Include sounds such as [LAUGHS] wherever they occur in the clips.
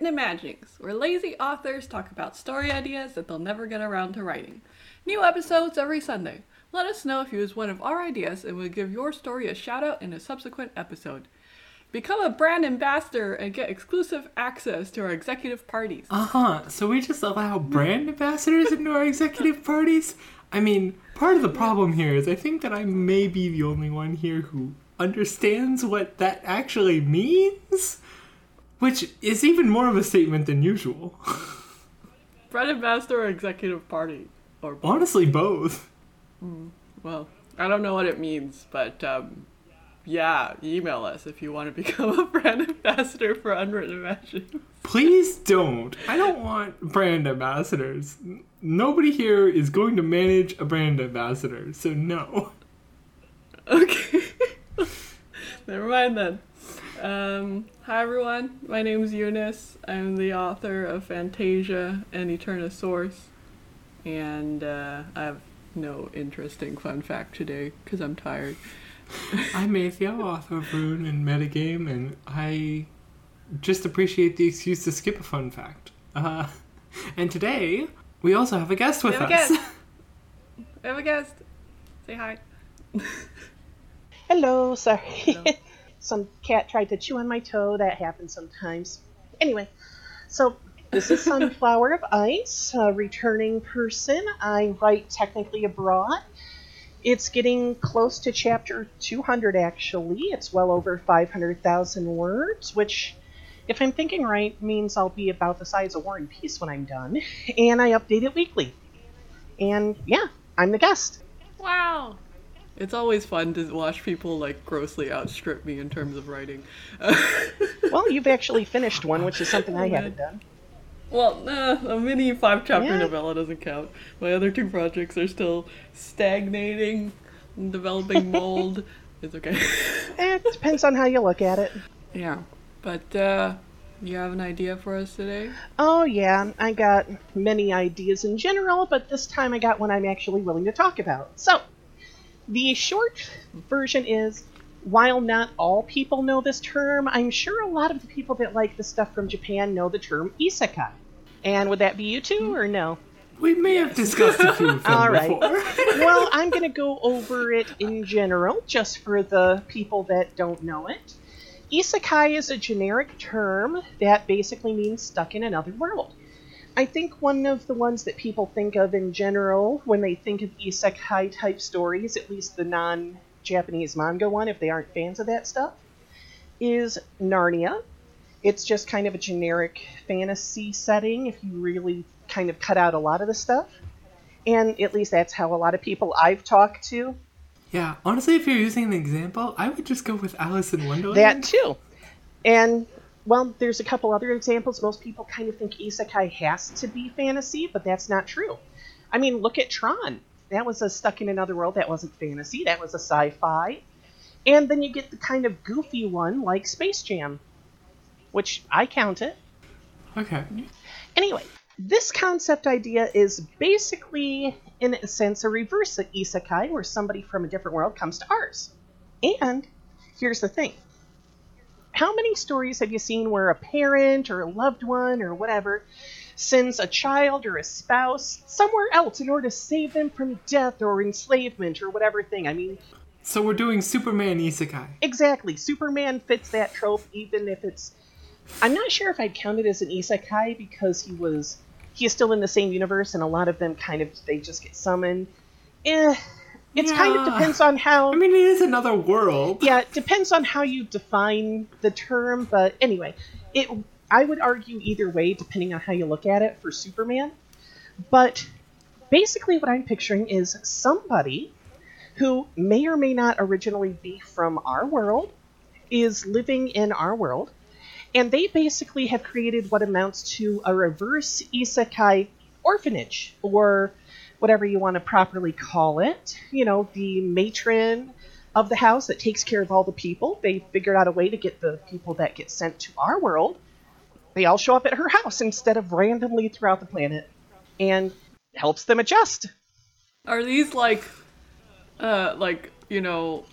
Unwritten Imaginings, where lazy authors talk about story ideas that they'll never get around to writing. New episodes every Sunday. Let us know if you use one of our ideas and we'll give your story a shout out in a subsequent episode. Become a brand ambassador and get exclusive access to our executive parties. Uh huh. So we just allow brand ambassadors into our executive parties? I mean, part of the problem here is I think that I may be the only one here who understands what that actually means, which is even more of a statement than usual. Brand ambassador or executive party? Or both. Honestly, both. Well, I don't know what it means, but um, yeah, email us if you want to [LAUGHS] become a brand ambassador for Unwritten Imaginings. Please don't. I don't want brand ambassadors. Nobody here is going to manage a brand ambassador, so no. Okay. [LAUGHS] Never mind then. Um, hi everyone, my name is Eunice. I'm the author of Fantasia and Eternosaurus, and uh, I have no interesting fun fact today because I'm tired. [LAUGHS] I'm Atheo, author of Rune and Metagame, and I just appreciate the excuse to skip a fun fact. Uh, and today, we also have a guest with We have a us. guest. I have a guest. Say hi. Hello, sorry. Hello. [LAUGHS] Some cat tried to chew on my toe. That happens sometimes. Anyway, so this is Sunflower of Ice, a returning person. I write technically abroad. It's getting close to chapter 200, actually. It's well over 500,000 words, which, if I'm thinking right, means I'll be about the size of War and Peace when I'm done. And I update it weekly. And yeah, I'm the guest. Wow. It's always fun to watch people like grossly outstrip me in terms of writing. [LAUGHS] Well, you've actually finished one, which is something I Oh, haven't done. Well, nah, a mini five chapter Yeah. novella doesn't count. My other two projects are still stagnating, developing mold. [LAUGHS] it's okay. Eh, it depends on how you look at it. yeah. But, uh, you have an idea for us today? Oh, yeah, I got many ideas in general, but this time I got one I'm actually willing to talk about. So, the short version is while not all people know this term, I'm sure a lot of the people that like the stuff from Japan know the term isekai. And would that be you too, or no? We may have discussed a few of them All right. [LAUGHS] well, I'm going to go over it in general, just for the people that don't know it. Isekai is a generic term that basically means stuck in another world. I think one of the ones that people think of in general when they think of isekai type stories, at least the non Japanese manga one, if they aren't fans of that stuff, is Narnia. It's just kind of a generic fantasy setting if you really kind of cut out a lot of the stuff. And at least that's how a lot of people I've talked to. Yeah, honestly, if you're using an example, I would just go with Alice in Wonderland. That too. And well, there's a couple other examples. Most people kind of think isekai has to be fantasy, but that's not true. I mean, look at Tron. That was a stuck in another world. That wasn't fantasy. That was a sci-fi. And then you get the kind of goofy one like Space Jam, which I count it. Okay. Anyway, this concept idea is basically, in a sense, a reverse isekai, where somebody from a different world comes to ours. And here's the thing how many stories have you seen where a parent or a loved one or whatever sends a child or a spouse somewhere else in order to save them from death or enslavement or whatever thing? I mean, So we're doing Superman Isekai. Exactly. Superman fits that trope, even if it's. I'm not sure if I'd count it as an isekai because he was. He is still in the same universe, and a lot of them kind of. They just get summoned. Eh. It's kind of depends on how. I mean, it is another world. yeah, it depends on how you define the term, but anyway, it. I would argue either way, depending on how you look at it, for Superman. But basically, what I'm picturing is somebody who may or may not originally be from our world, is living in our world, and they basically have created what amounts to a reverse isekai orphanage, or whatever you want to properly call it. You know, the matron of the house that takes care of all the people. They figured out a way to get the people that get sent to our world. They all show up at her house instead of randomly throughout the planet, and helps them adjust. Are these like, uh, like, you know,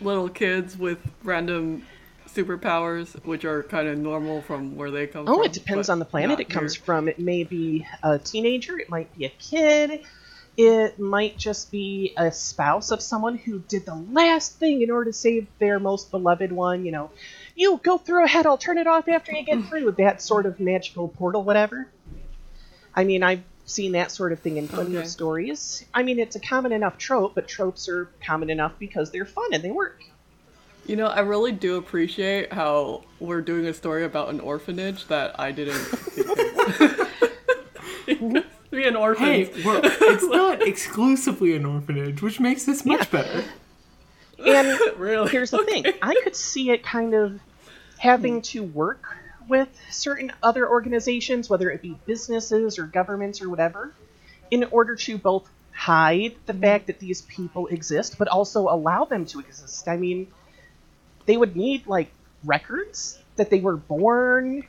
little kids with random superpowers, which are kind of normal from where they come Oh, from. Oh, it depends on the planet it comes here. from. It may be a teenager, it might be a kid, it might just be a spouse of someone who did the last thing in order to save their most beloved one. You know, you go through ahead, I'll turn it off after you get through. With that sort of magical portal, whatever. I mean, I've seen that sort of thing in plenty Okay. of stories. I mean, it's a common enough trope, but tropes are common enough because they're fun and they work. You know, I really do appreciate how we're doing a story about an orphanage that I didn't think [LAUGHS] [LAUGHS] Be an orphan. Hey, well, it's [LAUGHS] not exclusively an orphanage, which makes this much better. And [LAUGHS] really? here's the thing i could see it kind of having hmm. to work with certain other organizations whether it be businesses or governments or whatever in order to both hide the hmm. fact that these people exist but also allow them to exist i mean they would need like records that they were born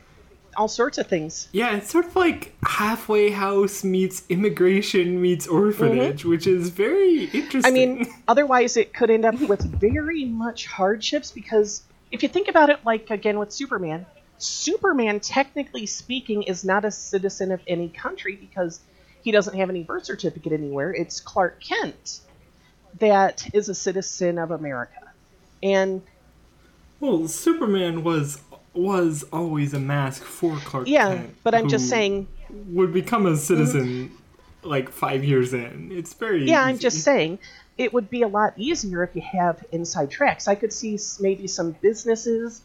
all sorts of things Yeah, it's sort of like halfway house meets immigration meets orphanage, mm-hmm. which is very interesting. I mean, [LAUGHS] otherwise it could end up with very much hardships because if you think about it, like again with Superman, Superman, technically speaking, is not a citizen of any country because he doesn't have any birth certificate anywhere. It's Clark Kent that is a citizen of America. And well, Superman was was always a mask for Clark yeah, Kent, but I'm just saying, would become a citizen like five years in. It's very yeah, I'm just saying it would be a lot easier if you have inside tracks. I could see maybe some businesses,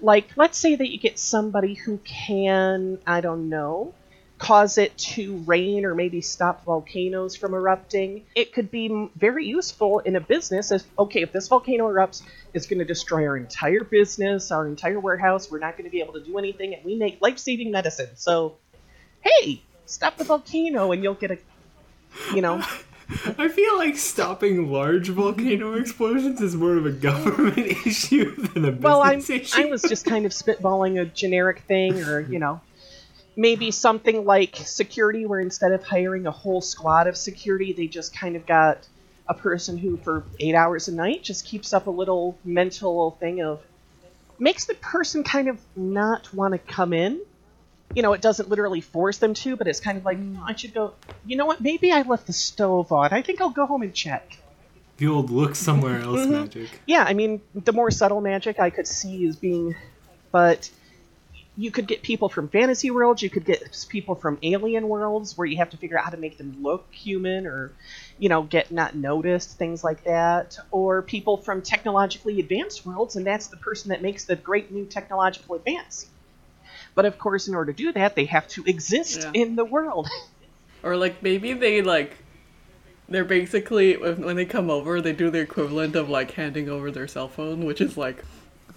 like let's say that you get somebody who can, I don't know, cause it to rain or maybe stop volcanoes from erupting. It could be very useful in a business if, okay, if this volcano erupts, it's going to destroy our entire business, our entire warehouse. We're not going to be able to do anything, and we make life saving medicine. So, hey, stop the volcano and you'll get a, you know. [LAUGHS] I feel like stopping large volcano explosions is more of a government [LAUGHS] issue than a business Well, I'm, issue. I was just kind of spitballing a generic thing, or, you know, maybe something like security, where instead of hiring a whole squad of security, they just kind of got a person who, for eight hours a night, just keeps up a little mental thing of. makes the person kind of not want to come in. You know, it doesn't literally force them to, but it's kind of like, I should go, you know what, maybe I left the stove on. I think I'll go home and check. the old look somewhere else Mm-hmm. magic. Yeah, I mean, the more subtle magic I could see is being, but you could get people from fantasy worlds, you could get people from alien worlds where you have to figure out how to make them look human or, you know, get not noticed, things like that, or people from technologically advanced worlds, and that's the person that makes the great new technological advance. But of course, in order to do that, they have to exist Yeah. in the world. [LAUGHS] Or like maybe they like they're basically when when they come over they do the equivalent of like handing over their cell phone, which is like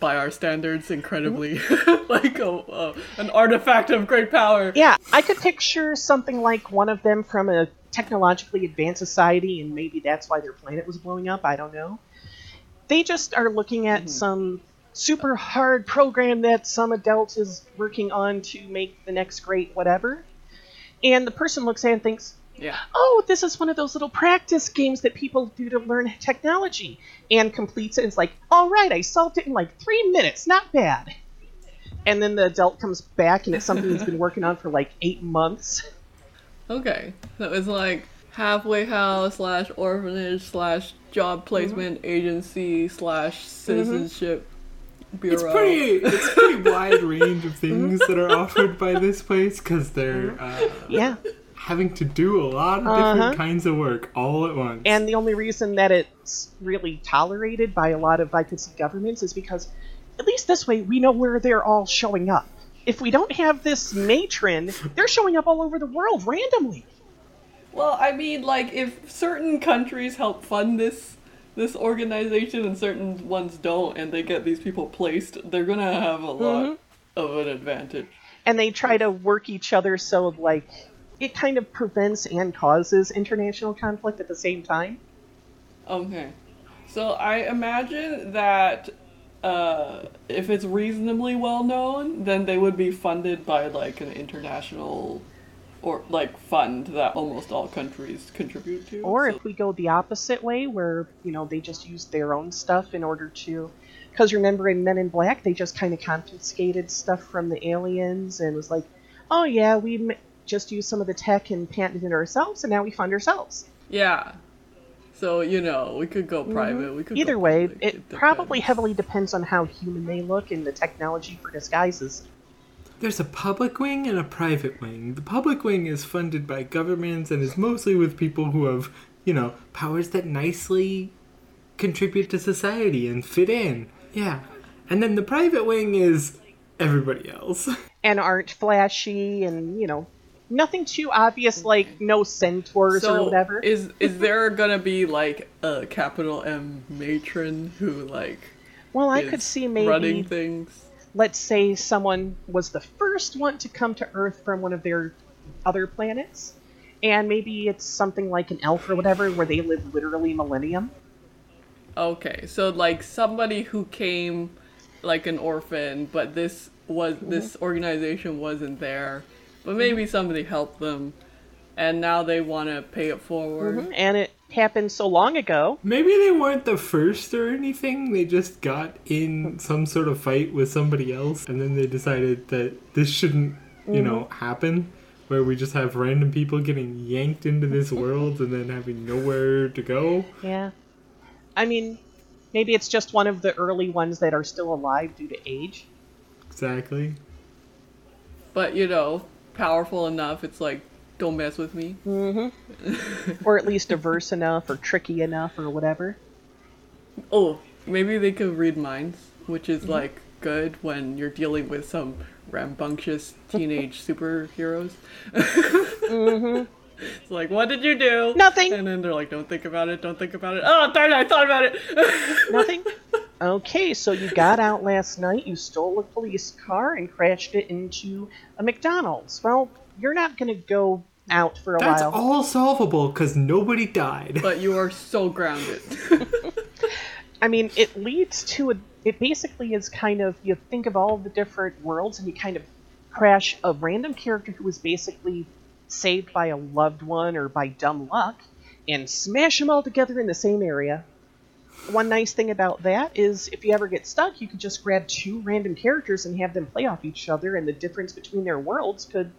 by our standards incredibly [LAUGHS] like a, an artifact of great power. Yeah, I could picture something like one of them from a technologically advanced society, and maybe that's why their planet was blowing up. I don't know. They just are looking at mm-hmm. some super hard program that some adult is working on to make the next great whatever. And the person looks at it and thinks, Yeah. oh, this is one of those little practice games that people do to learn technology, and completes it and is like, all right, I solved it in like three minutes, not bad. And then the adult comes back and it's something he's been working on for like eight months. Okay. So it's like halfway house slash orphanage slash job placement mm-hmm. agency slash citizenship mm-hmm. bureau. It's pretty. It's a pretty wide range of mm-hmm. things that are offered by this place because they're uh, Yeah. Having to do a lot of Uh-huh. different kinds of work all at once. And the only reason that it's really tolerated by a lot of, I could see, governments is because at least this way we know where they're all showing up. If we don't have this matron, they're showing up all over the world randomly. Well, I mean, like if certain countries help fund this this organization and certain ones don't, and they get these people placed, they're gonna have a lot of an advantage. and they try to work each other so like it kind of prevents and causes international conflict at the same time. Okay, so I imagine that uh, if it's reasonably well known, then they would be funded by like an international or like fund that almost all countries contribute to. Or So- if we go the opposite way, where you know they just use their own stuff in order to Because remember in Men in Black, they just kind of confiscated stuff from the aliens and was like, oh yeah, we just used some of the tech and patented it ourselves, and now we fund ourselves. Yeah. So you know, we could go private. We could Mm-hmm. Either go way, public, it probably heavily depends on how human they look and the technology for disguises. There's a public wing and a private wing. The public wing is funded by governments and is mostly with people who have, you know, powers that nicely contribute to society and fit in. Yeah. And then the private wing is everybody else. [LAUGHS] and aren't flashy and you know nothing too obvious like no centaurs so or whatever. Is is [LAUGHS] there gonna be like a capital M matron who like well i is could see running maybe things? let's say someone was the first one to come to earth from one of their other planets and maybe it's something like an elf or whatever where they live literally millennium. Okay, so like somebody who came like an orphan, but this was mm-hmm. this organization wasn't there, but maybe somebody helped them, and now they want to pay it forward. Mm-hmm. and it happened so long ago Maybe they weren't the first or anything. They just got in some sort of fight with somebody else, and then they decided that this shouldn't, you mm-hmm. know, happen. Where we just have random people getting yanked into this [LAUGHS] world and then having nowhere to go. yeah i mean maybe it's just one of the early ones that are still alive due to age Exactly. But you know, powerful enough. It's like, don't mess with me. Mm-hmm. [LAUGHS] or at least diverse enough or tricky enough or whatever Oh, maybe they could read minds, which is mm-hmm. like good when you're dealing with some rambunctious teenage [LAUGHS] superheroes. [LAUGHS] Mm-hmm. It's like, what did you do? Nothing. And then they're like, don't think about it, don't think about it. Oh, darn it, I thought about it. [LAUGHS] Nothing? Okay, so you got out last night, you stole a police car and crashed it into a McDonald's. Well, you're not going to go out for a That's while. That's all solvable because nobody died. but you are so grounded. [LAUGHS] I mean, it leads to a. It basically is kind of. You think of all the different worlds and you kind of crash a random character who was basically saved by a loved one or by dumb luck and smash them all together in the same area. One nice thing about that is if you ever get stuck, you could just grab two random characters and have them play off each other, and the difference between their worlds could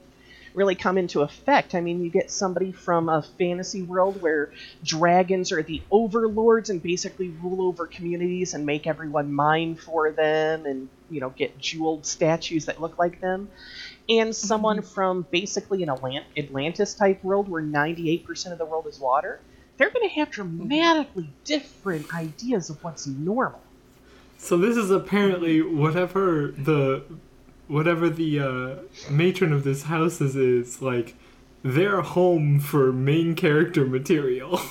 really come into effect. I mean, you get somebody from a fantasy world where dragons are the overlords and basically rule over communities and make everyone mine for them and, you know, get jeweled statues that look like them. And someone from basically an Atlant- Atlantis type world where 98% of the world is water. They're going to have dramatically different ideas of what's normal. So this is apparently whatever the whatever the uh, matron of this house is is like their home for main character material. [LAUGHS]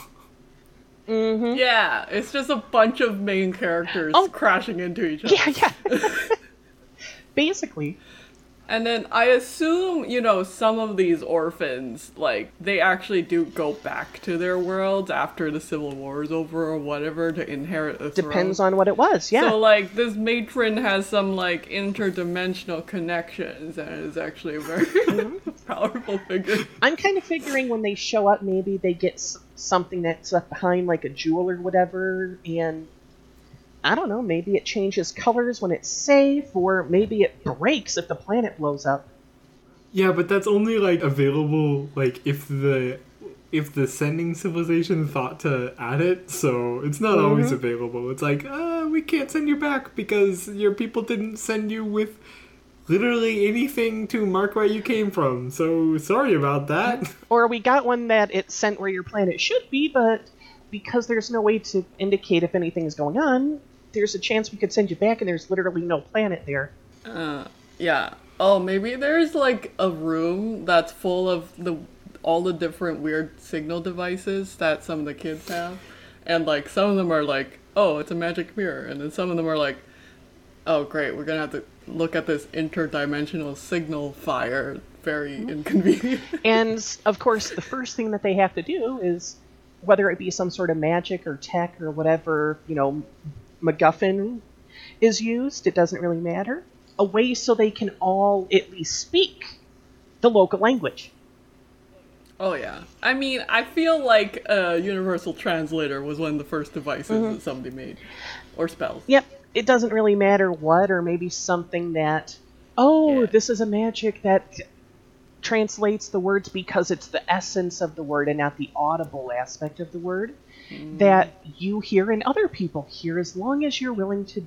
Mm-hmm. yeah, it's just a bunch of main characters Oh. crashing into each other. Yeah, yeah. [LAUGHS] [LAUGHS] basically. And then I assume, you know, some of these orphans, like, they actually do go back to their worlds after the Civil War is over or whatever to inherit the throne. Depends on what it was, yeah. So, like, this matron has some, like, interdimensional connections and is actually a very [LAUGHS] mm-hmm. [LAUGHS] powerful figure. I'm kind of figuring when they show up, maybe they get something that's left behind, like a jewel or whatever, and I don't know, maybe it changes colors when it's safe, or maybe it breaks if the planet blows up. yeah, but that's only like available like if the if the sending civilization thought to add it, so it's not always available. It's like, uh, we can't send you back because your people didn't send you with literally anything to mark where you came from. So sorry about that. [LAUGHS] Or we got one that it sent where your planet should be, but because there's no way to indicate if anything's going on, there's a chance we could send you back and there's literally no planet there. Uh, yeah. Oh, maybe there's, like, a room that's full of the all the different weird signal devices that some of the kids have. And, like, some of them are like, oh, it's a magic mirror. And then some of them are like, oh, great, we're gonna have to look at this interdimensional signal fire. Very inconvenient. [LAUGHS] And of course, the first thing that they have to do is, whether it be some sort of magic or tech or whatever, you know, MacGuffin is used, it doesn't really matter. A way so they can all at least speak the local language. oh, yeah. I mean, I feel like a universal translator was one of the first devices mm-hmm. that somebody made. Or spells. Yep. it doesn't really matter what, or maybe something that, oh, Yeah. this is a magic that translates the words because it's the essence of the word and not the audible aspect of the word that you hear and other people hear as long as you're willing to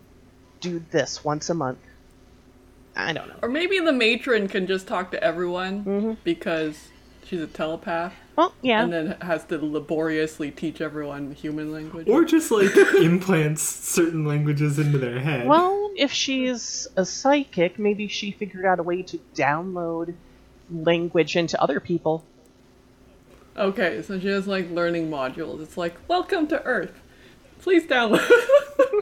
do this once a month. I don't know. Or maybe the matron can just talk to everyone Mhm. because she's a telepath Well, yeah. and then has to laboriously teach everyone human language. Or just like [LAUGHS] implants certain languages into their head. Well, if she's a psychic, maybe she figured out a way to download language into other people. Okay, so she has like learning modules. It's like, welcome to Earth. Please download.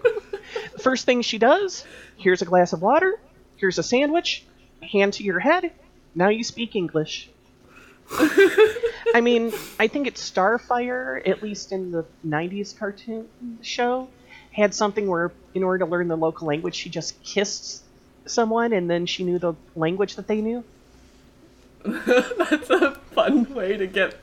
[LAUGHS] First thing she does, here's a glass of water, here's a sandwich, hand to your head, now you speak English. [LAUGHS] I mean, I think it's Starfire, at least in the 90s cartoon show, had something where, in order to learn the local language, she just kissed someone and then she knew the language that they knew. [LAUGHS] That's a fun way to get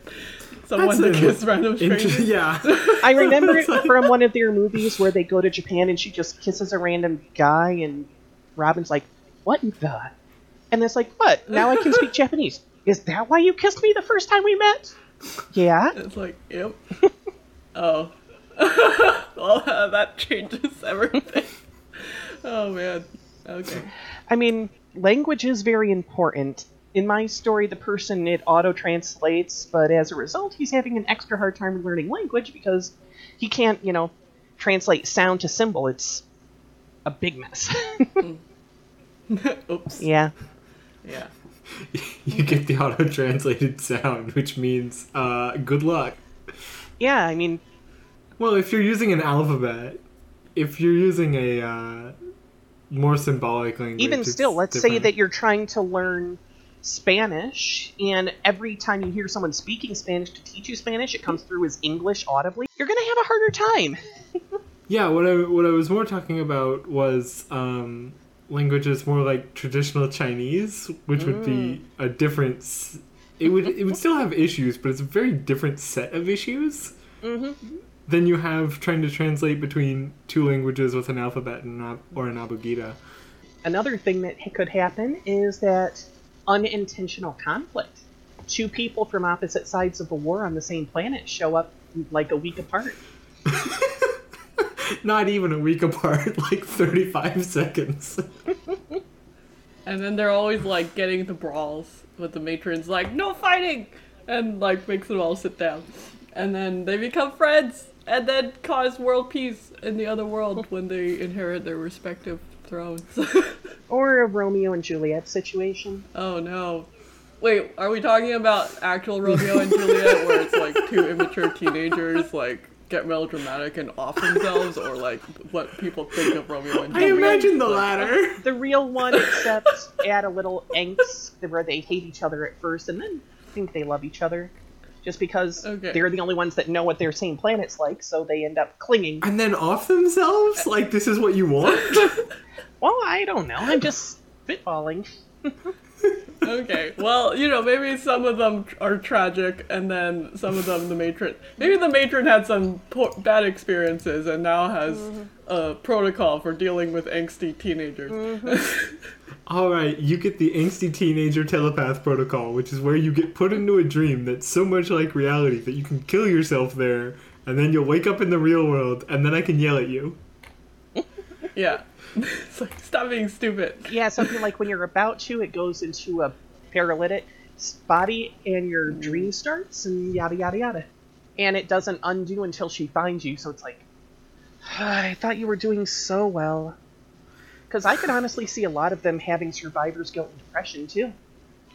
someone That's to kiss random Inter- strangers. [LAUGHS] yeah. [LAUGHS] I remember it from one of their movies where they go to Japan and she just kisses a random guy, and Robin's like, "What in the?" And it's like, "What? Now I can speak Japanese. Is that why you kissed me the first time we met?" Yeah. It's like, yep. oh. well, uh, that changes everything. oh man. Okay. I mean, language is very important. In my story, the person it auto translates, but as a result, he's having an extra hard time learning language because he can't, you know, translate sound to symbol. It's a big mess. [LAUGHS] Oops. yeah. Yeah. [LAUGHS] You get the auto translated sound, which means uh, good luck. Yeah, I mean, Well, if you're using an alphabet, if you're using a uh, more symbolic language, even still, let's say that you're trying to learn Spanish, and every time you hear someone speaking Spanish to teach you Spanish, it comes through as English audibly. You're gonna have a harder time. [LAUGHS] Yeah, what I what I was more talking about was um, languages more like traditional Chinese, which would be a different. s- It would it would still have issues, but it's a very different set of issues Mm-hmm. than you have trying to translate between two languages with an alphabet and or an abugida. Another thing that could happen is that unintentional conflict. Two people from opposite sides of a war on the same planet show up like a week apart. [LAUGHS] Not even a week apart, [LAUGHS] like thirty five seconds. And then they're always like getting into brawls with the matrons, like, no fighting! And like makes them all sit down. And then they become friends and then cause world peace in the other world when they inherit their respective thrones. [LAUGHS] Or a Romeo and Juliet situation. oh no. Wait, are we talking about actual Romeo and Juliet where it's like two immature teenagers like get melodramatic and off themselves or like what people think of Romeo and Juliet? I imagine the Like, latter. [LAUGHS] The real one, except add a little angst where they hate each other at first and then think they love each other. Just because Okay. they're the only ones that know what their same planet's like, so they end up clinging. And then off themselves? Like this is what you want? [LAUGHS] Well, I don't know. I'm just spitballing. [LAUGHS] Okay, well, you know, maybe some of them are tragic, and then some of them the matron. Maybe the matron had some po- bad experiences and now has mm-hmm. a protocol for dealing with angsty teenagers. Mm-hmm. All right, you get the angsty teenager telepath protocol, which is where you get put into a dream that's so much like reality that you can kill yourself there, and then you'll wake up in the real world, and then I can yell at you. yeah, it's like stop being stupid. Yeah, something like when you're about to, it goes into a paralytic body and your dream starts and yada yada yada. And it doesn't undo until she finds you, so it's like, I thought you were doing so well. Because I could honestly see a lot of them having survivor's guilt and depression too.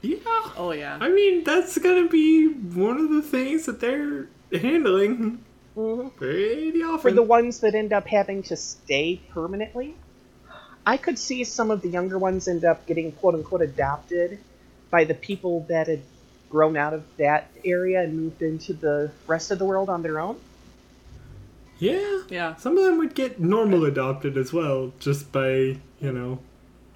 Yeah. Oh yeah, I mean, that's gonna be one of the things that they're handling Mm-hmm. pretty For the ones that end up having to stay permanently, I could see some of the younger ones end up getting quote unquote adopted by the people that had grown out of that area and moved into the rest of the world on their own. yeah. yeah. Some of them would get normal adopted as well, just by, you know,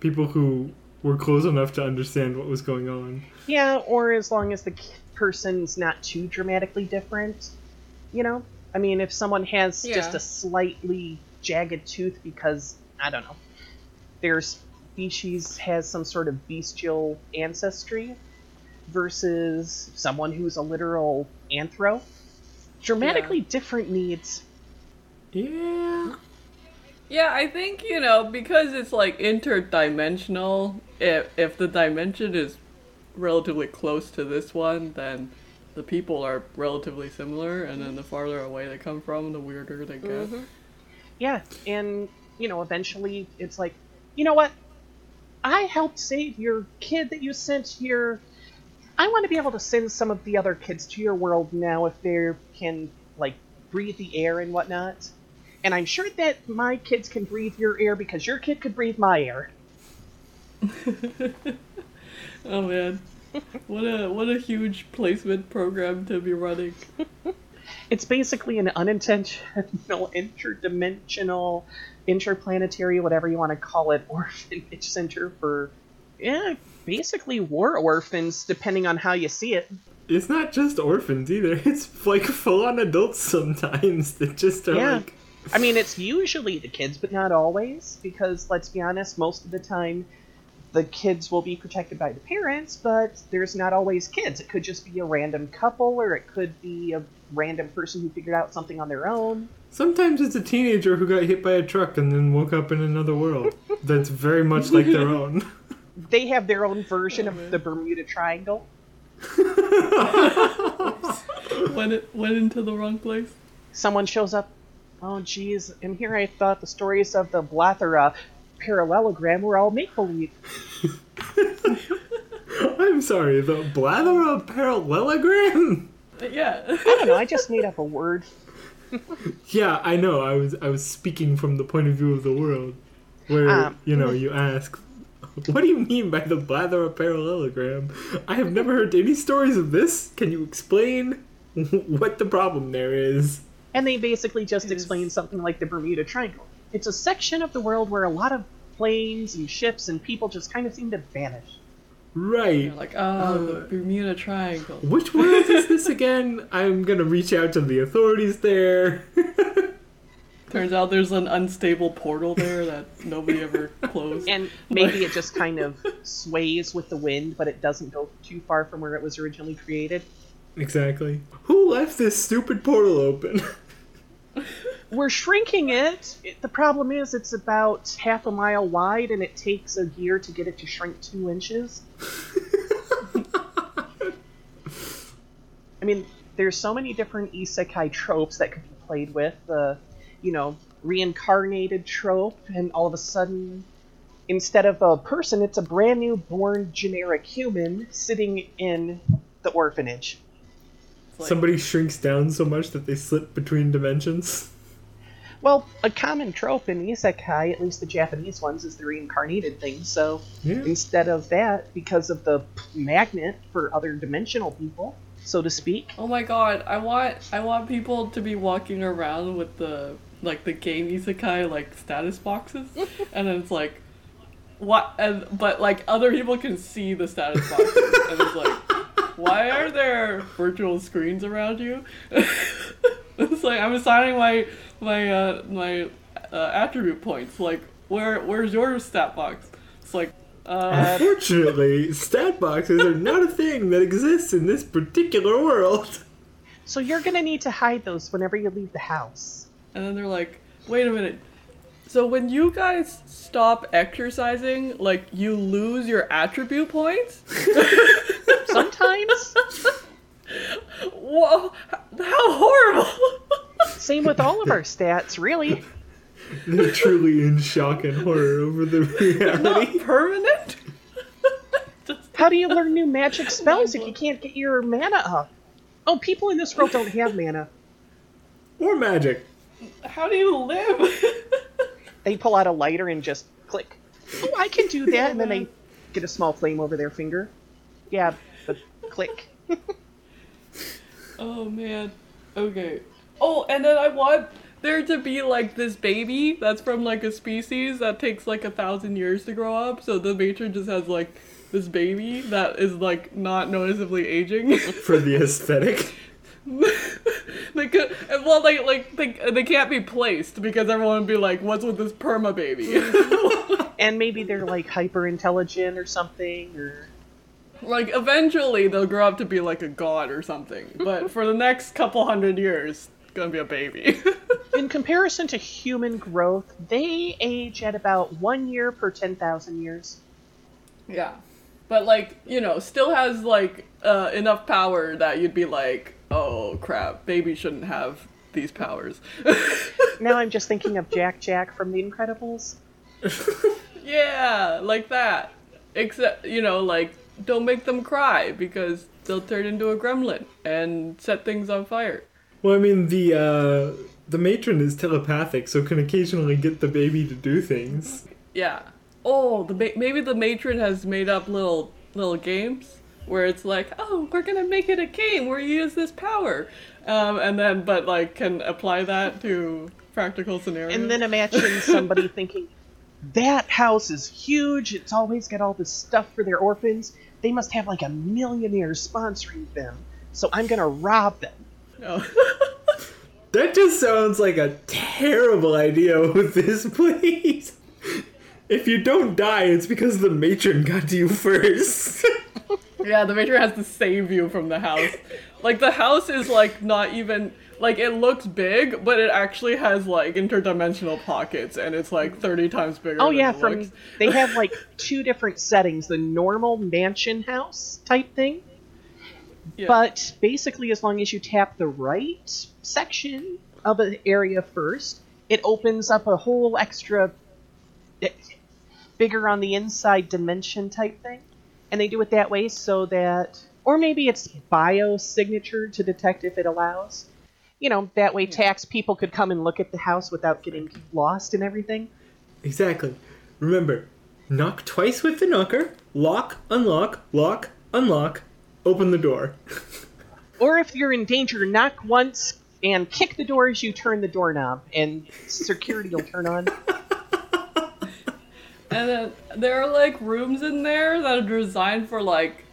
people who were close enough to understand what was going on. Yeah, or as long as the person's not too dramatically different. You know? I mean, if someone has just a slightly jagged tooth because I don't know, their species has some sort of bestial ancestry versus someone who's a literal anthro. Dramatically different needs. Yeah. Yeah, I think, you know, because it's like interdimensional, if, if the dimension is relatively close to this one, then the people are relatively similar, and then the farther away they come from, the weirder they get. Mm-hmm. Yeah, and you know, eventually it's like, you know what? I helped save your kid that you sent here. I want to be able to send some of the other kids to your world now if they can like breathe the air and whatnot. And I'm sure that my kids can breathe your air because your kid could breathe my air. [LAUGHS] Oh man. What a what a huge placement program to be running. [LAUGHS] It's basically an unintentional, [LAUGHS] interdimensional, interplanetary, whatever you want to call it, [LAUGHS] orphanage center for, yeah, basically war orphans, depending on how you see it. It's not just orphans either. [LAUGHS] It's like full on adults sometimes that just are Yeah. like. I mean, it's usually the kids, but not always, because let's be honest, most of the time the kids will be protected by the parents, but there's not always kids. It could just be a random couple, or it could be a random person who figured out something on their own. Sometimes it's a teenager who got hit by a truck and then woke up in another world that's very much like their own. [LAUGHS] They have their own version Oh, man. of the Bermuda Triangle. [LAUGHS] Went it went into the wrong place. Someone shows up, oh geez, and here I thought the stories of the Blathera parallelogram were all make believe. [LAUGHS] I'm sorry, the blather of parallelogram? Yeah. I don't know, I just made up a word. [LAUGHS] Yeah, I know. I was I was speaking from the point of view of the world, where Um, you know you ask, what do you mean by the blather of parallelogram? I have never heard any stories of this. Can you explain [LAUGHS] what the problem there is? And they basically just explain something like the Bermuda Triangle. It's a section of the world where a lot of planes and ships and people just kind of seem to vanish. Right. You're like, oh, the uh, Bermuda Triangle. Which world is this again? I'm gonna reach out to the authorities there. [LAUGHS] Turns out there's an unstable portal there that nobody ever closed. And maybe it just kind of sways with the wind, but it doesn't go too far from where it was originally created. exactly. Who left this stupid portal open? [LAUGHS] We're shrinking it. it. The problem is, it's about half a mile wide, and it takes a year to get it to shrink two inches. [LAUGHS] I mean, there's so many different isekai tropes that could be played with. The, you know, reincarnated trope, and all of a sudden, instead of a person, it's a brand new born generic human sitting in the orphanage. Like, Somebody shrinks down so much that they slip between dimensions. [LAUGHS] Well, a common trope in isekai, at least the Japanese ones, is the reincarnated thing. So Yeah. instead of that, because of the magnet for other dimensional people, so to speak, Oh my god, I want I want people to be walking around with the like the game isekai like status boxes [LAUGHS] and then it's like what and but like other people can see the status boxes [LAUGHS] and it's like why are there virtual screens around you? [LAUGHS] it's like I'm assigning my my uh my uh, attribute points like where where's your stat box? It's like uh Unfortunately, stat boxes are not a thing that exists in this particular world. so you're gonna need to hide those whenever you leave the house. And then they're like, wait a minute. So when you guys stop exercising, like you lose your attribute points? Sometimes, [LAUGHS] Whoa, how horrible! Same with all of our stats, really. They're truly in shock and horror over the reality. Not permanent? How do you learn new magic spells if you can't get your mana up? Oh, people in this world don't have mana. Or magic. How do you live? They pull out a lighter and just click. Oh, I can do that, and then they get a small flame over their finger. Yeah, but click. [LAUGHS] oh man. Okay. Oh, and then I want there to be like this baby that's from like a species that takes like a thousand years to grow up. So the matron just has like this baby that is like not noticeably aging. [LAUGHS] For the aesthetic. [LAUGHS] the because well, they like they they can't be placed because everyone would be like, "What's with this perma baby?" [LAUGHS] and maybe they're like hyper intelligent or something, or like eventually they'll grow up to be like a god or something. But for the next couple hundred years, it's gonna be a baby. [LAUGHS] in comparison to human growth, they age at about one year per ten thousand years. yeah, but like you know, still has like uh, enough power that you'd be like, "Oh crap, baby shouldn't have these powers." [LAUGHS] Now I'm just thinking of Jack Jack from The Incredibles. [LAUGHS] Yeah, like that. Except, you know, like, don't make them cry because they'll turn into a gremlin and set things on fire. Well, I mean the uh, the matron is telepathic, so can occasionally get the baby to do things. Yeah. Oh, the ma- maybe the matron has made up little little games where it's like, oh, we're gonna make it a game where you use this power, um, and then but like can apply that to practical scenarios. And then imagine somebody [LAUGHS] thinking, that house is huge, it's always got all this stuff for their orphans. They must have like a millionaire sponsoring them, so I'm gonna rob them. No. [LAUGHS] That just sounds like a terrible idea with this place. If you don't die, it's because the matron got to you first. [LAUGHS] Yeah, the matron has to save you from the house. Like the house is like not even like it looks big, but it actually has like interdimensional pockets, and it's like thirty times bigger. Oh than yeah, it from looks. they have like two different settings: the normal mansion house type thing, Yeah. but basically, as long as you tap the right section of an area first, it opens up a whole extra, eh, bigger on the inside dimension type thing, and they do it that way so that, or maybe it's biosignature to detect if it allows. You know, that way tax people could come and look at the house without getting lost and everything. exactly. Remember, knock twice with the knocker, lock, unlock, lock, unlock, open the door. [LAUGHS] Or if you're in danger, knock once and kick the door as you turn the doorknob, and security will turn on. [LAUGHS] And then there are like rooms in there that are designed for like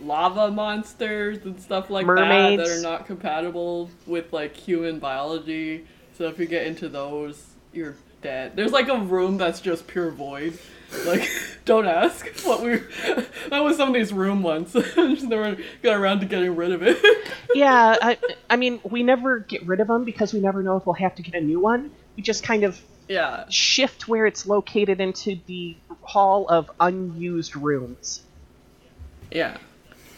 lava monsters and stuff like that that are not compatible with like human biology. So if you get into those, you're dead. There's like a room that's just pure void. Like, [LAUGHS] don't ask what we. [LAUGHS] That was somebody's room once. [LAUGHS] Just never got around to getting rid of it. Yeah, I, I mean, we never get rid of them because we never know if we'll have to get a new one. We just kind of yeah. shift where it's located into the hall of unused rooms. Yeah.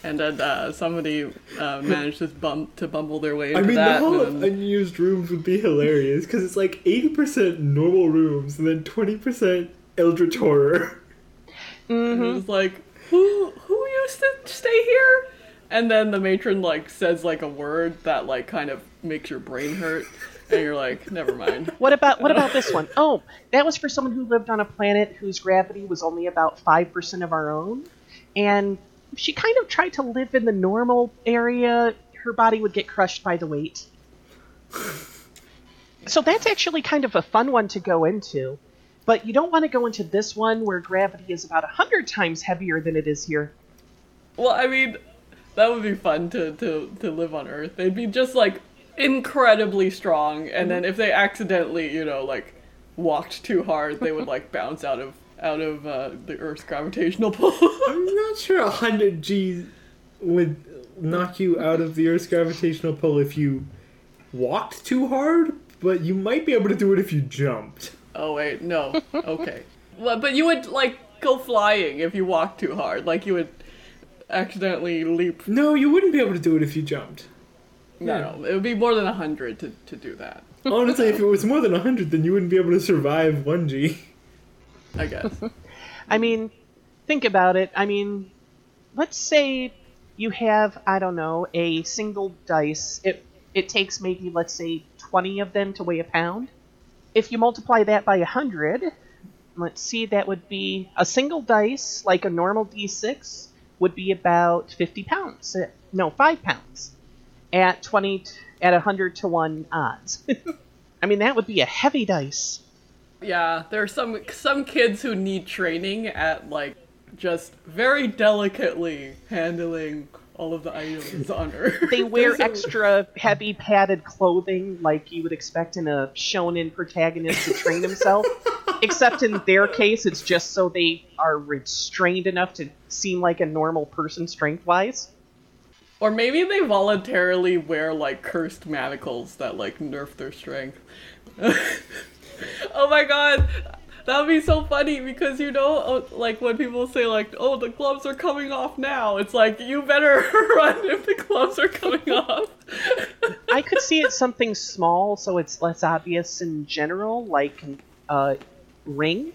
And then uh, somebody uh, managed to bump to bumble their way into I mean, that. the whole and of then- unused rooms would be hilarious because it's like 80% normal rooms and then 20% Eldritch Horror. And it was like, who who used to stay here? And then the matron like says like a word that like kind of makes your brain hurt, and you're like, never mind. [LAUGHS] What about what about this one? Oh, that was for someone who lived on a planet whose gravity was only about five percent of our own, and if she kind of tried to live in the normal area, her body would get crushed by the weight. So that's actually kind of a fun one to go into, but you don't want to go into this one where gravity is about a hundred times heavier than it is here. Well, I mean, that would be fun to to to live on Earth. They'd be just like incredibly strong, and mm-hmm. then if they accidentally, you know, like walked too hard, they would like bounce out of out of uh, the Earth's gravitational pull. [LAUGHS] I'm not sure 100 G would knock you out of the Earth's gravitational pull if you walked too hard, but you might be able to do it if you jumped. Oh wait, no. Okay. [LAUGHS] well, but you would like go flying if you walked too hard. Like you would accidentally leap. No, you wouldn't be able to do it if you jumped. No, no, it would be more than hundred to to do that. Honestly, if it was more than 100, then you wouldn't be able to survive 1G. [LAUGHS] I guess. [LAUGHS] I mean, think about it. I mean, let's say you have, I don't know, a single dice. It it takes maybe let's say 20 of them to weigh a pound. If you multiply that by 100, let's see that would be a single dice like a normal d6 would be about 50 pounds. Uh, No, 5 pounds. At 20 t- at 100 to 1 odds. [LAUGHS] I mean, that would be a heavy dice. Yeah, there are some some kids who need training at like just very delicately handling all of the items on Earth. [LAUGHS] They wear [LAUGHS] extra heavy padded clothing like you would expect in a shonen protagonist to train himself. [LAUGHS] Except in their case, it's just so they are restrained enough to seem like a normal person strength wise. Or maybe they voluntarily wear like cursed manacles that like nerf their strength. [LAUGHS] oh my god. That would be so funny because you know, oh, like when people say like, "Oh, the gloves are coming off now," it's like you better [LAUGHS] run if the gloves are coming off. [LAUGHS] I could see it something small so it's less obvious in general, like a ring.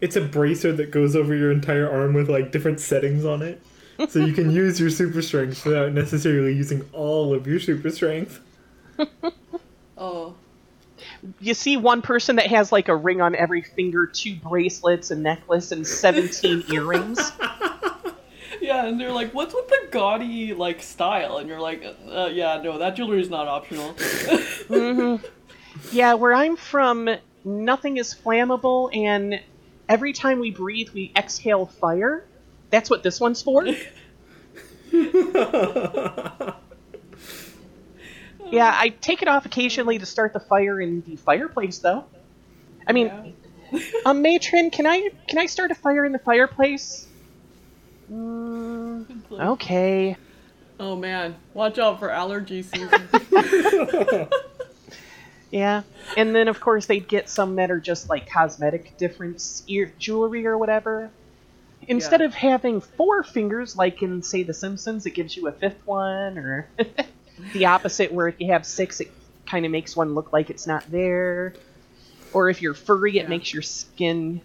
It's a bracer that goes over your entire arm with like different settings on it. So you can use your super strength without necessarily using all of your super strength. oh, You see one person that has like a ring on every finger, two bracelets, a necklace, and 17 [LAUGHS] earrings. yeah, and they're like, "What's with the gaudy like style?" And you're like, uh, "Yeah, no, that jewelry is not optional." [LAUGHS] Yeah, where I'm from, nothing is flammable, and every time we breathe, we exhale fire. That's what this one's for. [LAUGHS] Yeah, I take it off occasionally to start the fire in the fireplace, though. I mean, Yeah. um, matron, can I can I start a fire in the fireplace? Mm, okay. Oh man, watch out for allergy season. [LAUGHS] [LAUGHS] Yeah, and then of course they'd get some that are just like cosmetic difference, ear jewelry or whatever. Instead Yeah. of having four fingers, like in say The Simpsons, it gives you a fifth one, or [LAUGHS] the opposite, where if you have six, it kind of makes one look like it's not there. Or if you're furry, it Yeah. makes your skin,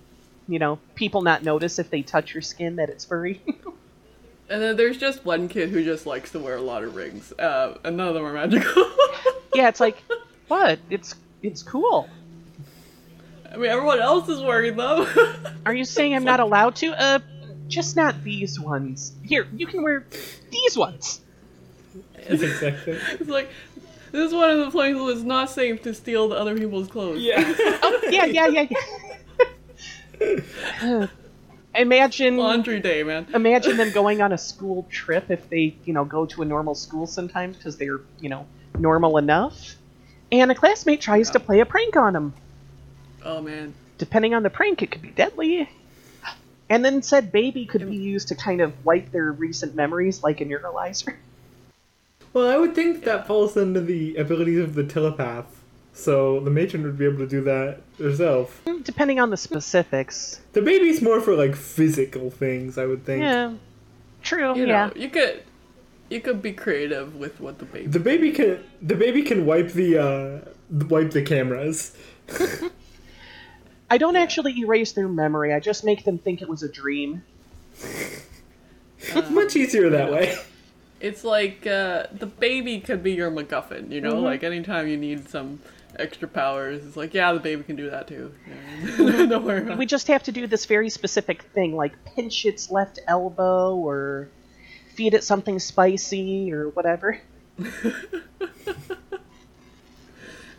you know, people not notice if they touch your skin that it's furry. [LAUGHS] and then there's just one kid who just likes to wear a lot of rings, uh, and none of them are magical. [LAUGHS] yeah, it's like, what? It's it's cool. I mean, everyone else is wearing them. [LAUGHS] Are you saying I'm not allowed to? Uh, just not these ones. Here, you can wear these ones. Exactly. it's like this is one of the places where it's not safe to steal the other people's clothes. Yeah. [LAUGHS] Oh, yeah, yeah, yeah, yeah. [LAUGHS] imagine, Laundry day, man. imagine them [LAUGHS] going on a school trip if they, you know, go to a normal school sometimes because they're, you know, normal enough, and a classmate tries to play a prank on them. Oh man. Depending on the prank, it could be deadly. And then said baby could be used to kind of wipe their recent memories like a neuralizer. Well, I would think that falls under the abilities of the telepath. So the matron would be able to do that herself. Depending on the specifics. The baby's more for like physical things, I would think. Yeah. True, You yeah. you could you could be creative with what the baby. The baby can the baby can wipe the uh wipe the cameras. [LAUGHS] I don't actually erase their memory, I just make them think it was a dream. It's [LAUGHS] much easier that way. [LAUGHS] It's like uh, the baby could be your MacGuffin. You know, like anytime you need some extra powers, it's like yeah, the baby can do that too. Yeah. [LAUGHS] Don't worry about We just have to do this very specific thing, like pinch its left elbow or feed it something spicy or whatever. [LAUGHS]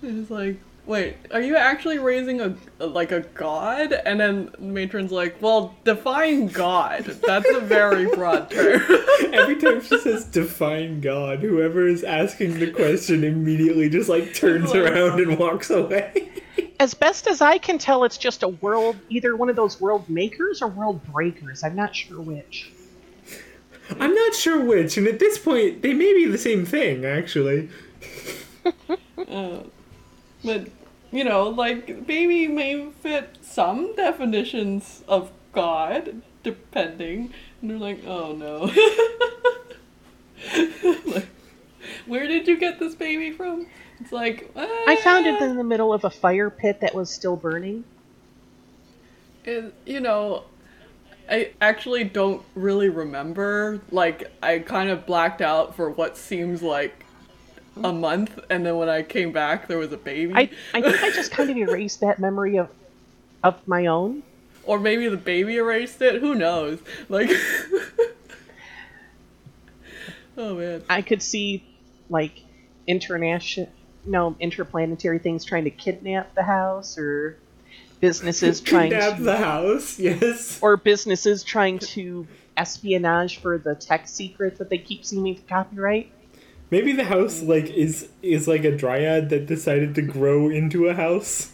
It's like, wait, are you actually raising a like a god? And then matron's like, well, define god. That's a very broad [LAUGHS] term. Every time she says define God, whoever is asking the question immediately just like turns Like- around and walks away. As best as I can tell, it's just a world, either one of those world makers or world breakers. I'm not sure which. I'm not sure which, and at this point, they may be the same thing, actually. [LAUGHS] Uh, but you know, like baby may fit some definitions of God, depending. And they're like, oh no. [LAUGHS] like, where did you get this baby from? It's like I found it "Uh, in the middle of a fire pit that was still burning. it- you know, I actually don't really remember. Like, I kind of blacked out for what seems like a month, and then when I came back, there was a baby. I, I think I just kind of erased that memory of of my own. or maybe the baby erased it. Who knows? Like, [LAUGHS] oh man. I could see like international, no, interplanetary things trying to kidnap the house, or businesses [LAUGHS] trying to. Kidnap to, the house, yes. or businesses trying to espionage for the tech secrets that they keep seeming to copyright. Maybe the house like is is like a dryad that decided to grow into a house.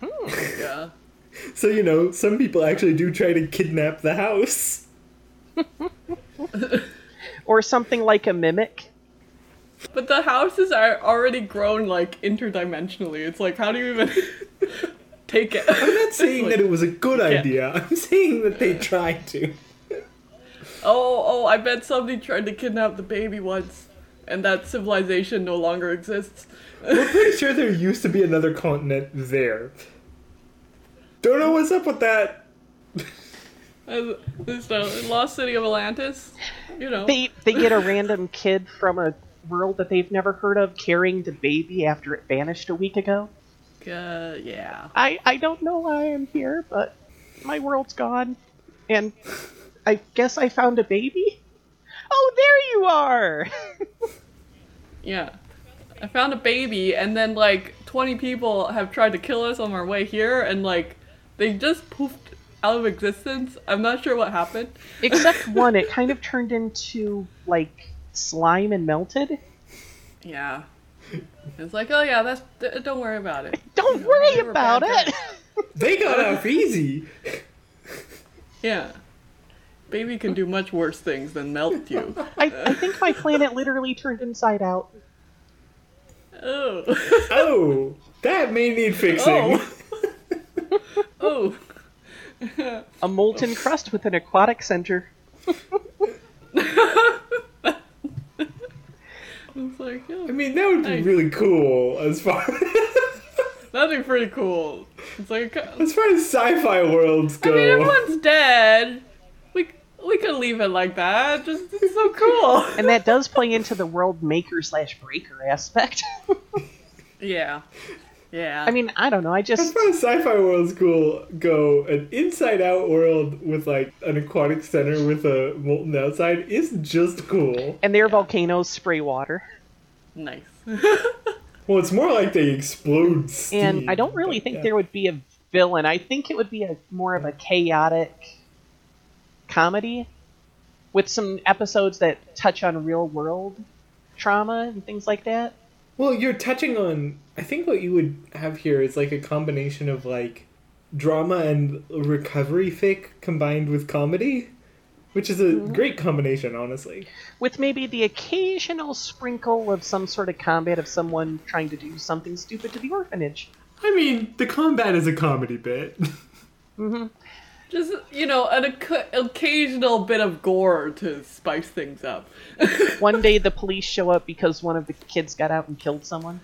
Hmm, yeah. [LAUGHS] So you know, some people actually do try to kidnap the house. [LAUGHS] Or something like a mimic. But the houses are already grown like interdimensionally. It's like how do you even [LAUGHS] take it? I'm not saying that it was a good idea. I'm saying that they tried to. Oh, oh, I bet somebody tried to kidnap the baby once, and that civilization no longer exists. We're pretty sure there used to be another continent there. Don't know what's up with that. As- It's the lost city of Atlantis. You know. They they get a random kid from a world that they've never heard of carrying the baby after it vanished a week ago. Uh, yeah. I I don't know why I'm here, but my world's gone, and I guess I found a baby. Oh, there you are. [LAUGHS] Yeah. I found a baby, and then like 20 people have tried to kill us on our way here, and like they just poofed out of existence. I'm not sure what happened. Except [LAUGHS] one, it kind of turned into like slime and melted. Yeah. It's like, oh yeah, that's d- don't worry about it. [LAUGHS] Don't You know, worry about it. guys. They got off easy. [LAUGHS] Yeah. Baby can do much worse things than melt you. I, I think my planet literally turned inside out. Oh. Oh, that may need fixing. Oh. [LAUGHS] oh. A molten crust with an aquatic center. Like, oh, I mean, that would be Nice. really cool as far [LAUGHS] that'd be pretty cool. It's like, I as far as sci-fi worlds go. I mean, everyone's dead. We we could leave it like that. Just it's so cool. [LAUGHS] And that does play into the world maker slash breaker aspect. [LAUGHS] Yeah. Yeah. I mean, I don't know. I just. As just far as sci-fi worlds go, go an inside-out world with like an aquatic center with a molten outside is just cool. and their volcanoes spray water. nice. [LAUGHS] Well, it's more like they explode steam. And I don't really but think yeah. there would be a villain. I think it would be a more of a chaotic comedy with some episodes that touch on real world trauma and things like that. Well, you're touching on. I think what you would have here is like a combination of like drama and recovery fic combined with comedy, which is a Mm-hmm. great combination, honestly. With maybe the occasional sprinkle of some sort of combat of someone trying to do something stupid to the orphanage. I mean, the combat is a comedy bit. [LAUGHS] Just you know, an oc- occasional bit of gore to spice things up. [LAUGHS] One day the police show up because one of the kids got out and killed someone.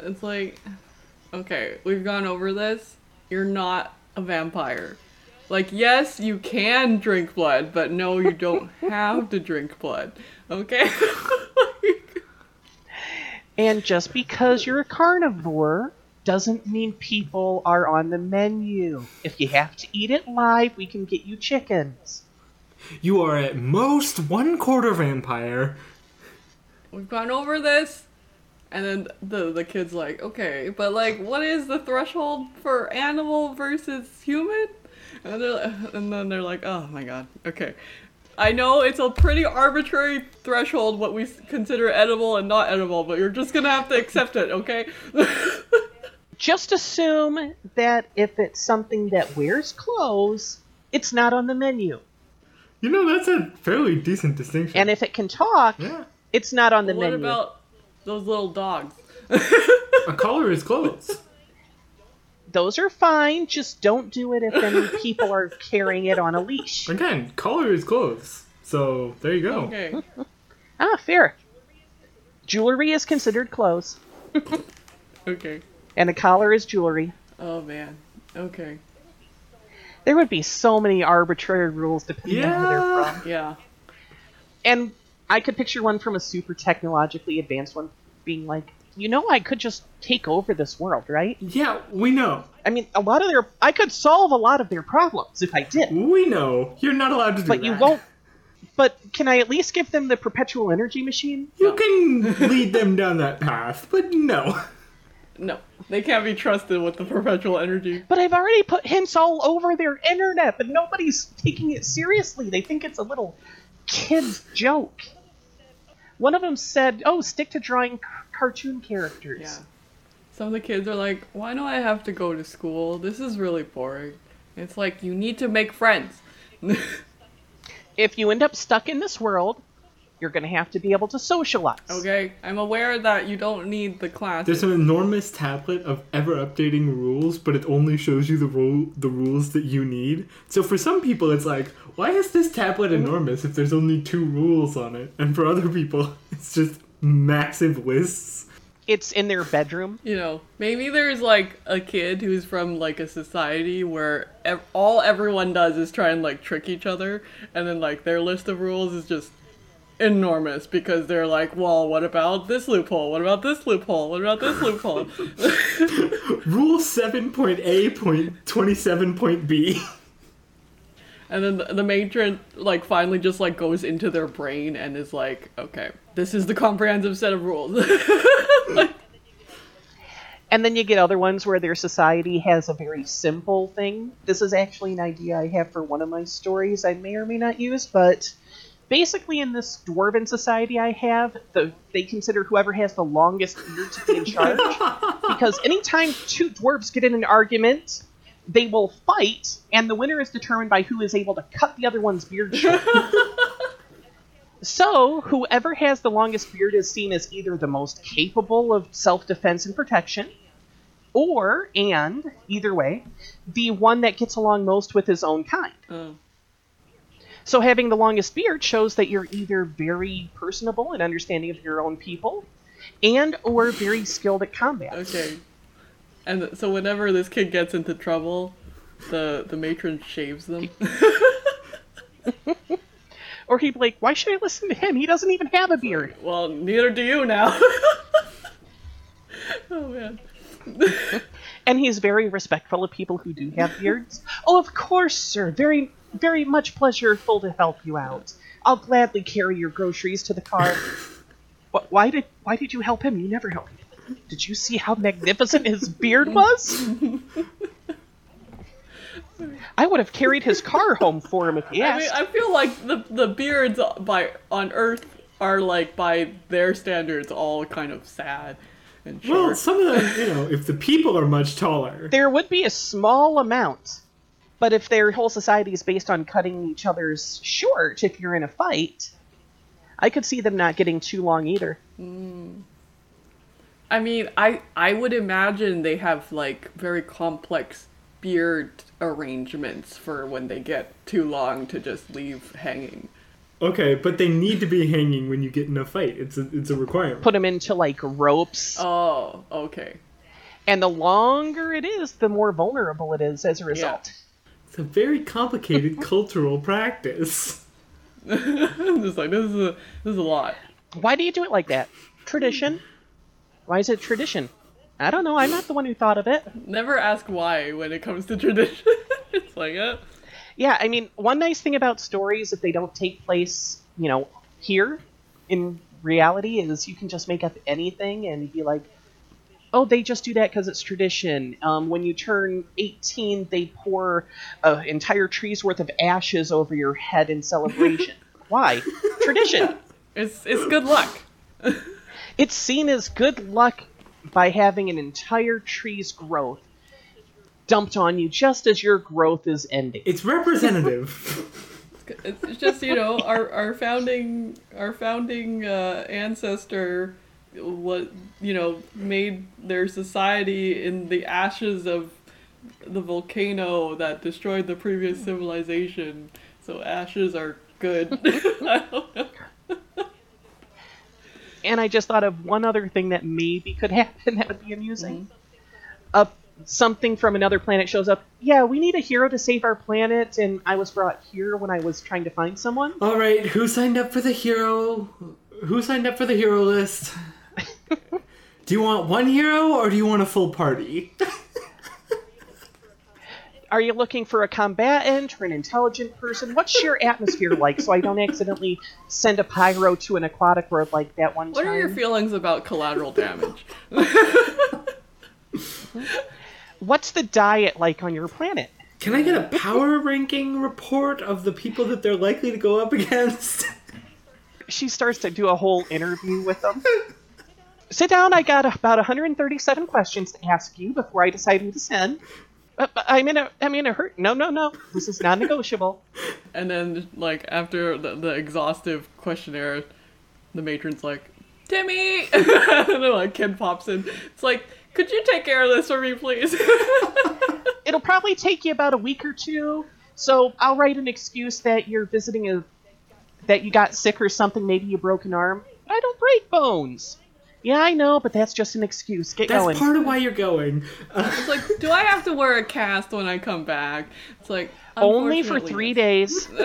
It's like, okay, we've gone over this. You're not a vampire. Like, yes, you can drink blood, but no, you don't [LAUGHS] have to drink blood. Okay? [LAUGHS] And just because you're a carnivore doesn't mean people are on the menu. If you have to eat it live, we can get you chickens. you are at most one quarter vampire. we've gone over this. And then the the kid's like, okay, but like, what is the threshold for animal versus human? And they're like, and then they're like, oh my god, okay. I know it's a pretty arbitrary threshold what we consider edible and not edible, but you're just gonna have to accept it, okay? [LAUGHS] Just assume that if it's something that wears clothes, it's not on the menu. You know, that's a fairly decent distinction. And if it can talk, yeah, it's not on the what menu. about those little dogs? [LAUGHS] a collar is clothes. Those are fine, just don't do it if any people are carrying it on a leash. Again, collar is clothes. So there you go. Okay. Ah, fair. Jewelry is considered clothes, [LAUGHS] Okay. And a collar is jewelry. Oh man. Okay. There would be so many arbitrary rules depending on where they're from. Yeah. And I could picture one from a super technologically advanced one being like, you know, I could just take over this world, right? Yeah, we know. I mean, a lot of their. I could solve a lot of their problems if I did. We know. You're not allowed to do But that. But you won't. But can I at least give them the perpetual energy machine? You can lead them down that path, but no. No, they can't be trusted with the perpetual energy. But I've already put hints all over their internet, but nobody's taking it seriously. They think it's a little kid's joke. One of them said, "Oh, stick to drawing c- cartoon characters." Yeah. Some of the kids are like, why do I have to go to school? This is really boring. It's like, you need to make friends. [LAUGHS] If you end up stuck in this world, you're going to have to be able to socialize. okay, I'm aware that you don't need the class. There's an enormous tablet of ever updating rules, but it only shows you the rule the rules that you need. So for some people it's like, why is this tablet enormous if there's only two rules on it? And for other people, [LAUGHS] it's just massive lists. It's in their bedroom. you know, maybe there's like a kid who's from like a society where ev- all everyone does is try and like trick each other, and then like their list of rules is just enormous because they're like, well, what about this loophole? What about this loophole? What about this loophole? [LAUGHS] Rule 7.A.27.B. and then the, the matron like finally just like goes into their brain and is like, okay, this is the comprehensive set of rules. [LAUGHS] And then you get other ones where their society has a very simple thing. This is actually an idea I have for one of my stories I may or may not use, but basically in this dwarven society I have, the, they consider whoever has the longest beard to be in charge. [LAUGHS] because anytime two dwarves get in an argument, they will fight, and the winner is determined by who is able to cut the other one's beard short. [LAUGHS] So, whoever has the longest beard is seen as either the most capable of self defense and protection, or, and, either way, the one that gets along most with his own kind. Oh. So, having the longest beard shows that you're either very personable and understanding of your own people, and or very skilled at combat. Okay. And so whenever this kid gets into trouble, the the matron shaves them. [LAUGHS] Or he'd be like, "Why should I listen to him? He doesn't even have a beard." well, neither do you now. [LAUGHS] oh man. [LAUGHS] And he's very respectful of people who do have beards. oh, of course, sir. Very, very much pleasureful to help you out. I'll gladly carry your groceries to the car. Wh- why did Why did you help him? You never helped me. Did you see how magnificent his beard was? I would have carried his car home for him if he I asked. mean, I feel like the the beards by on Earth are like by their standards all kind of sad and short. Well, some of them, you know, if the people are much taller. there would be a small amount, but if their whole society is based on cutting each other's short, if you're in a fight, I could see them not getting too long either. Hmm. I mean, I I would imagine they have like very complex beard arrangements for when they get too long to just leave hanging. Okay, but they need to be hanging when you get in a fight. It's a, it's a requirement. Put them into like ropes, Oh, okay. and the longer it is, the more vulnerable it is as a result. It's a very complicated [LAUGHS] cultural practice. [LAUGHS] I'm just like this is a this is a lot. Why do you do it like that? Tradition? Why is it tradition? I don't know. I'm not the one who thought of it. Never ask why when it comes to tradition. [LAUGHS] it's like, uh, Yeah, I mean, one nice thing about stories, if they don't take place, you know, here in reality, is you can just make up anything and be like, oh, they just do that because it's tradition. Um, when you turn 18, they pour an entire tree's worth of ashes over your head in celebration. [LAUGHS] Why? Tradition. it's it's good luck. It's seen as good luck by having an entire tree's growth dumped on you just as your growth is ending. It's representative. [LAUGHS] It's just you know our our founding our founding uh, ancestor what you know made their society in the ashes of the volcano that destroyed the previous civilization. So ashes are good. [LAUGHS] I don't know. And I just thought of one other thing that maybe could [LAUGHS] happen that would be amusing. Uh, something from another planet shows up. Yeah, we need a hero to save our planet, and I was brought here when I was trying to find someone. All right, who signed up for the hero? Who signed up for the hero list? [LAUGHS] do you want one hero or do you want a full party? [LAUGHS] Are you looking for a combatant or an intelligent person? What's your atmosphere like so I don't accidentally send a pyro to an aquatic world like that one What time? are your feelings about collateral damage? [LAUGHS] What's the diet like on your planet? Can I get a power ranking report of the people that they're likely to go up against? She starts to do a whole interview with them. Sit down. I got about 137 questions to ask you before I decide who to send. Uh, but I'm in a I'm in a hurt. No, no, no. This is non-negotiable. [LAUGHS] And then, like, after the, the exhaustive questionnaire, the matron's like, Timmy! [LAUGHS] and then, like, kid pops in. It's like, could you take care of this for me, please? [LAUGHS] It'll probably take you about a week or two. So I'll write an excuse that you're visiting a that you got sick or something. Maybe you broke an arm. I don't break bones. Yeah, I know, but that's just an excuse. Get That's going. part of why you're going. It's like, do I have to wear a cast when I come back? It's like, Only for three yes. days. [LAUGHS]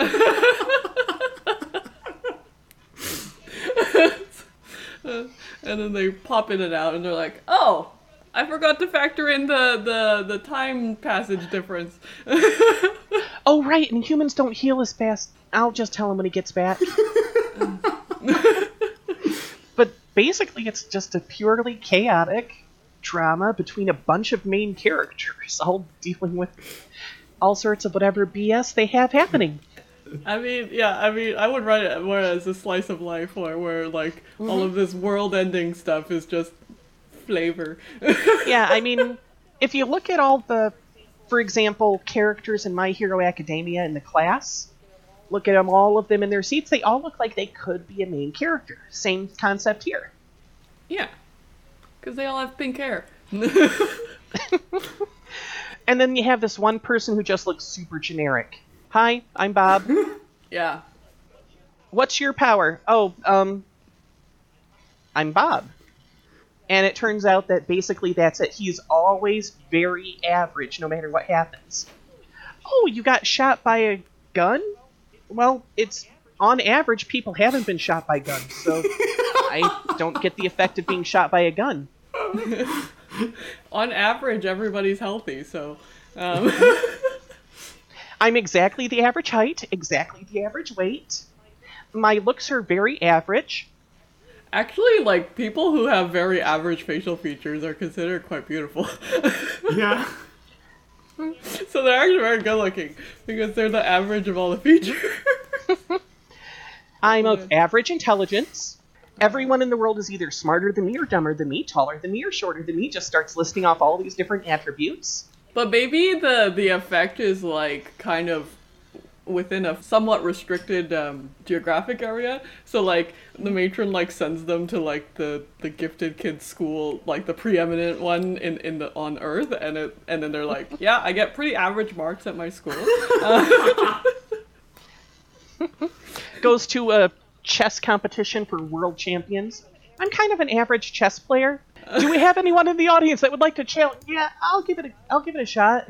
and then they pop in and out, and they're like, "Oh, I forgot to factor in the the the time passage difference." [LAUGHS] Oh, right, and humans don't heal as fast. I'll just tell him when he gets back. [LAUGHS] basically, it's just a purely chaotic drama between a bunch of main characters, [LAUGHS] all dealing with all sorts of whatever BS they have happening. I mean, yeah, I mean, I would write it more as a slice of life, where where like all of mm-hmm. this world-ending stuff is just flavor. [LAUGHS] yeah, I mean, if you look at all the, for example, characters in My Hero Academia in the class, look at them, all of them in their seats, they all look like they could be a main character. Same concept here. yeah, because they all have pink hair. [LAUGHS] [LAUGHS] And then you have this one person who just looks super generic. Hi, I'm Bob. [LAUGHS] yeah, What's your power? Oh, um, I'm Bob. And it turns out that basically that's it. He's always very average, no matter what happens. Oh, you got shot by a gun? Well, it's on average, people haven't been shot by guns, so [LAUGHS] I don't get the effect of being shot by a gun. on average, everybody's healthy, so. Um, [LAUGHS] I'm exactly the average height, exactly the average weight. My looks are very average. Actually, like people who have very average facial features are considered quite beautiful. [LAUGHS] yeah. [LAUGHS] so they're actually very good looking because they're the average of all the features. [LAUGHS] I'm of average intelligence. Everyone in the world is either smarter than me or dumber than me, taller than me or shorter than me, just starts listing off all these different attributes. but maybe the the effect is like kind of within a somewhat restricted um, geographic area. So like the matron like sends them to like the the gifted kids school, like the preeminent one in in the on Earth, and it and then they're like, yeah, I get pretty average marks at my school. [LAUGHS] Goes to a chess competition for world champions. I'm kind of an average chess player. Do we have anyone in the audience that would like to challenge? Yeah, I'll give it a I'll give it a shot.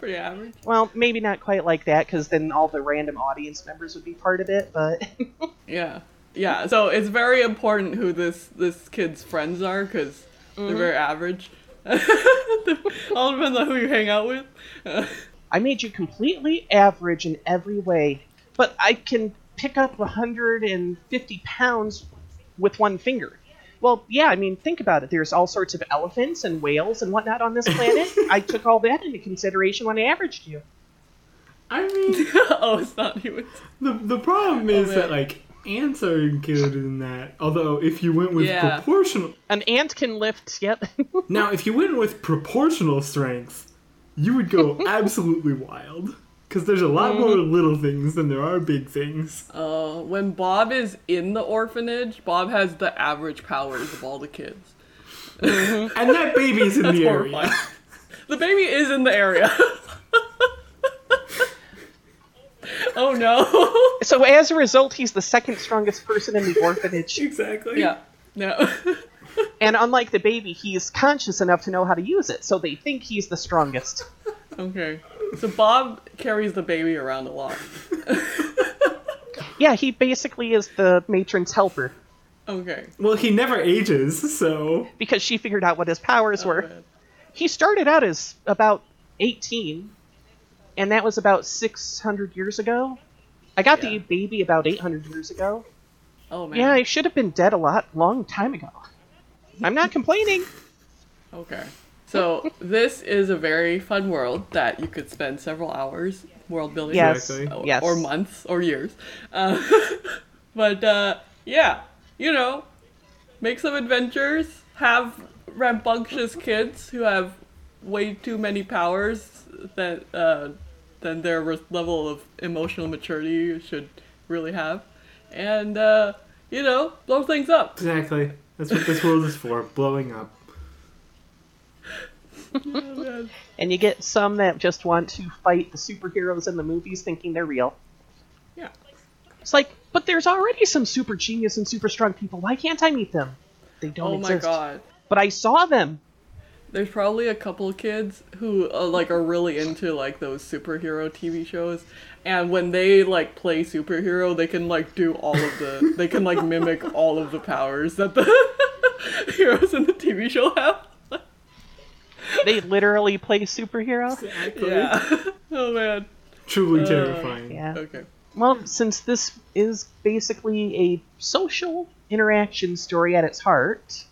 Pretty average. Well, maybe not quite like that because then all the random audience members would be part of it, but [LAUGHS] Yeah, yeah. So it's very important who this this kid's friends are because they're mm-hmm. very average. [LAUGHS] All depends on who you hang out with. I made you completely average in every way, but I can pick up 150 pounds with one finger. Well, yeah, I mean, think about it. There's all sorts of elephants and whales and whatnot on this planet. [LAUGHS] I took all that into consideration when I averaged you. I mean, [LAUGHS] oh, it's not you. the the problem is oh, man. that like ants are included in that. Although if you went with Yeah. proportional, An ant can lift, yep. now if you went with proportional strength, you would go [LAUGHS] absolutely wild. Because there's a lot more little things than there are big things. Uh, when Bob is in the orphanage, Bob has the average powers of all the kids. And that baby's in [LAUGHS] That's the area. [LAUGHS] The baby is in the area. [LAUGHS] oh no. so as a result, he's the second strongest person in the orphanage. Exactly. yeah. No. And unlike the baby, he's conscious enough to know how to use it, so they think he's the strongest. okay. So Bob carries the baby around a lot. Yeah, he basically is the matron's helper Okay. Well, he never ages, so because she figured out what his powers were. Oh, man. He started out as about 18, and that was about 600 years ago. I got the baby about 800 years ago. Oh man. Yeah, he should have been dead a lot long time ago. I'm not complaining. Okay. So this is a very fun world that you could spend several hours world building. Yes. Exactly. or, Yes. or months or years. Uh, [LAUGHS] but uh, yeah, you know, make some adventures, have rambunctious kids who have way too many powers that uh, than their re- level of emotional maturity should really have, and uh, you know, blow things up. Exactly. That's what this world is for, blowing up. [LAUGHS] And you get some that just want to fight the superheroes in the movies thinking they're real. Yeah. It's like, but there's already some super genius and super strong people. Why can't I meet them? They don't exist. Oh my god. But I saw them. There's probably a couple kids who uh, like are really into like those superhero TV shows, and when they like play superhero, they can like do all of the they can like mimic all of the powers that the [LAUGHS] heroes in the TV show have. They literally play superhero. Exactly. Yeah. [LAUGHS] oh man. Truly Uh, terrifying. Yeah. Okay. Well, since this is basically a social interaction story at its heart,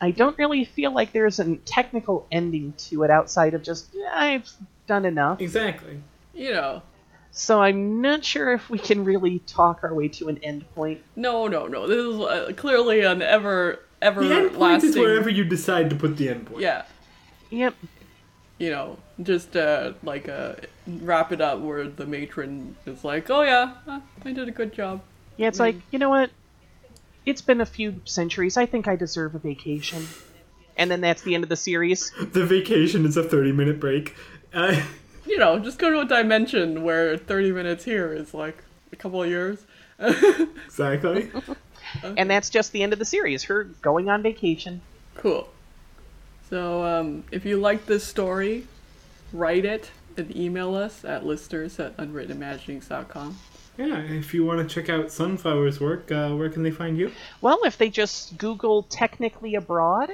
I don't really feel like there's a technical ending to it outside of just, "Yeah, I've done enough. Exactly. You know. So I'm not sure if we can really talk our way to an end point. No, no, no. This is uh, clearly an ever ever The end point lasting. is wherever you decide to put the end point. Yeah. Yep. you know, just uh, like uh, wrap it up where the matron is like, "Oh yeah, uh, I did a good job." Yeah, it's like, you know what? It's been a few centuries. I think I deserve a vacation. And then that's the end of the series. [LAUGHS] The vacation is a 30 minute break. Uh, [LAUGHS] You know, just go to a dimension where 30 minutes here is like a couple of years. [LAUGHS] exactly. And that's just the end of the series. Her going on vacation. Cool. So, um, if you like this story, write it and email us at listeners at unwrittenimaginings.com. Yeah, if you want to check out Sunflower's work, uh, where can they find you? Well, if they just Google Technically Abroad,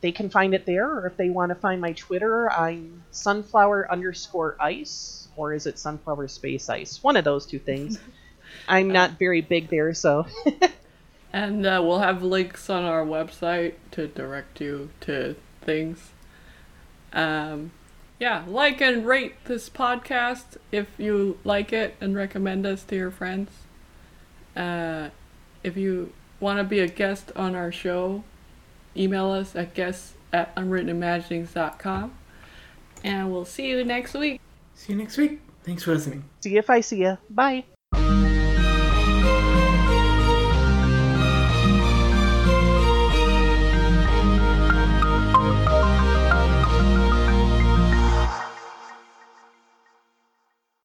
they can find it there. Or if they want to find my Twitter, I'm sunflower underscore ice. Or is it sunflower space ice? One of those two things. [LAUGHS] I'm not very big there, so. [LAUGHS] And uh, we'll have links on our website to direct you to things. Um, yeah, like and rate this podcast if you like it and recommend us to your friends. Uh, if you want to be a guest on our show, email us at guests at unwrittenimaginings.com. And we'll see you next week. See you next week. Thanks for listening. See if I see ya. Bye.